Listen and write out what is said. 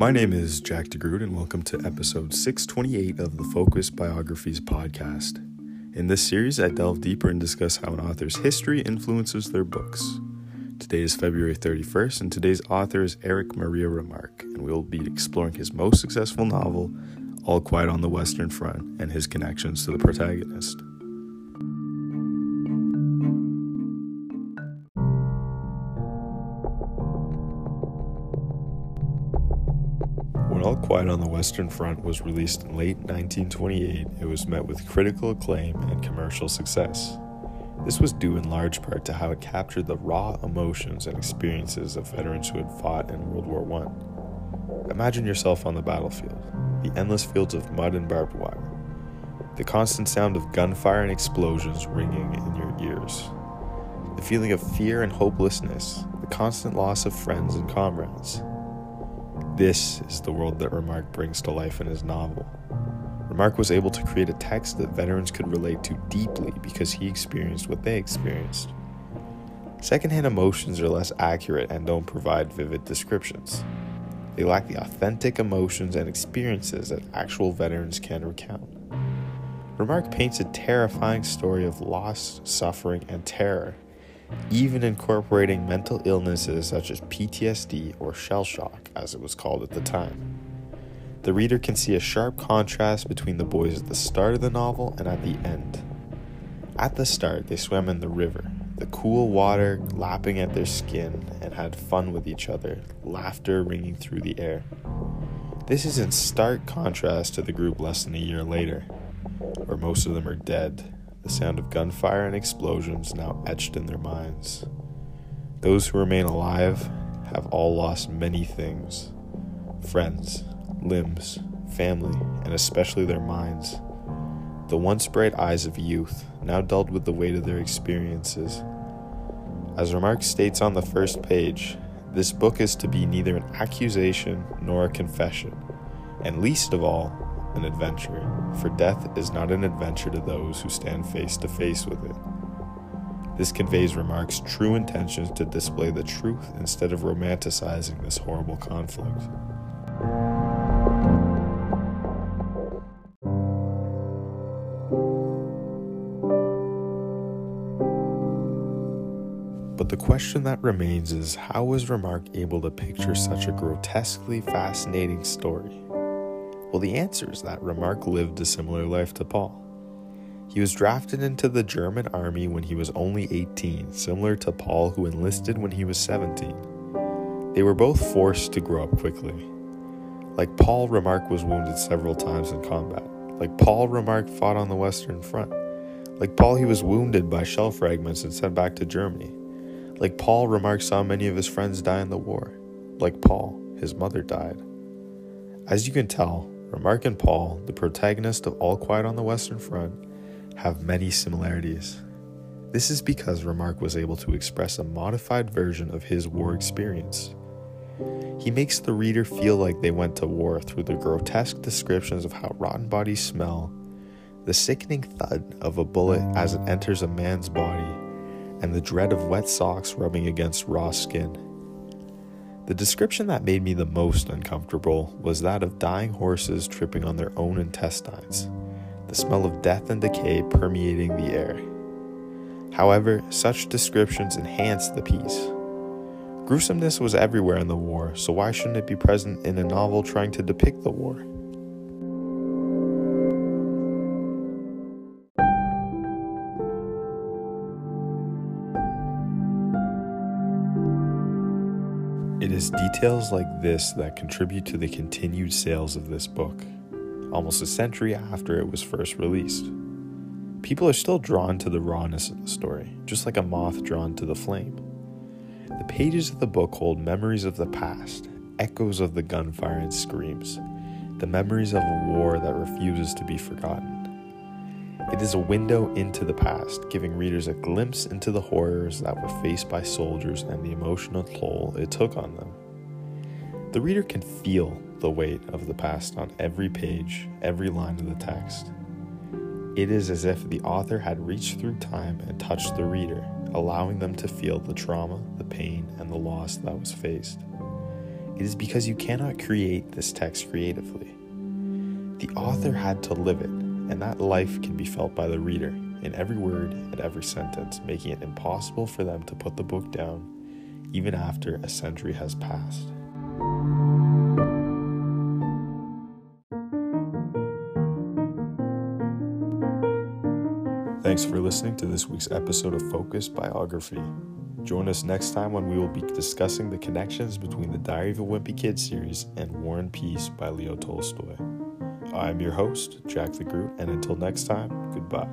My name is Jack DeGroot, and welcome to episode 628 of the Focus Biographies podcast. In this series, I delve deeper and discuss how an author's history influences their books. Today is February 31st, and today's author is Erich Maria Remarque, and we will be exploring his most successful novel, All Quiet on the Western Front, and his connections to the protagonist. All Quiet on the Western Front was released in late 1928, it was met with critical acclaim and commercial success. This was due in large part to how it captured the raw emotions and experiences of veterans who had fought in World War I. Imagine yourself on the battlefield, the endless fields of mud and barbed wire, the constant sound of gunfire and explosions ringing in your ears, the feeling of fear and hopelessness, the constant loss of friends and comrades this is the world that Remarque brings to life in his novel. Remarque was able to create a text that veterans could relate to deeply because he experienced what they experienced. Secondhand emotions are less accurate and don't provide vivid descriptions. They lack the authentic emotions and experiences that actual veterans can recount. Remarque paints a terrifying story of loss, suffering, and terror even incorporating mental illnesses such as PTSD or shell shock, as it was called at the time. The reader can see a sharp contrast between the boys at the start of the novel and at the end. At the start, they swam in the river, the cool water lapping at their skin, and had fun with each other, laughter ringing through the air. This is in stark contrast to the group less than a year later, where most of them are dead the sound of gunfire and explosions now etched in their minds. Those who remain alive have all lost many things friends, limbs, family, and especially their minds. The once bright eyes of youth, now dulled with the weight of their experiences. As Remarque states on the first page, this book is to be neither an accusation nor a confession, and least of all, an adventure, for death is not an adventure to those who stand face to face with it. This conveys Remarque's true intentions to display the truth instead of romanticizing this horrible conflict. But the question that remains is how was Remarque able to picture such a grotesquely fascinating story? Well, the answer is that Remarque lived a similar life to Paul. He was drafted into the German army when he was only 18, similar to Paul, who enlisted when he was 17. They were both forced to grow up quickly. Like Paul, Remarque was wounded several times in combat. Like Paul, Remarque fought on the Western Front. Like Paul, he was wounded by shell fragments and sent back to Germany. Like Paul, Remarque saw many of his friends die in the war. Like Paul, his mother died. As you can tell, Remarque and Paul, the protagonist of All Quiet on the Western Front, have many similarities. This is because Remarque was able to express a modified version of his war experience. He makes the reader feel like they went to war through the grotesque descriptions of how rotten bodies smell, the sickening thud of a bullet as it enters a man's body, and the dread of wet socks rubbing against raw skin. The description that made me the most uncomfortable was that of dying horses tripping on their own intestines, the smell of death and decay permeating the air. However, such descriptions enhanced the piece. Gruesomeness was everywhere in the war, so why shouldn't it be present in a novel trying to depict the war? Is details like this that contribute to the continued sales of this book, almost a century after it was first released. People are still drawn to the rawness of the story, just like a moth drawn to the flame. The pages of the book hold memories of the past, echoes of the gunfire and screams, the memories of a war that refuses to be forgotten. It is a window into the past, giving readers a glimpse into the horrors that were faced by soldiers and the emotional toll it took on them. The reader can feel the weight of the past on every page, every line of the text. It is as if the author had reached through time and touched the reader, allowing them to feel the trauma, the pain, and the loss that was faced. It is because you cannot create this text creatively. The author had to live it, and that life can be felt by the reader in every word and every sentence, making it impossible for them to put the book down even after a century has passed. Thanks for listening to this week's episode of Focus Biography. Join us next time when we will be discussing the connections between the Diary of a Wimpy Kid series and War and Peace by Leo Tolstoy. I'm your host, Jack DeGroot, and until next time, goodbye.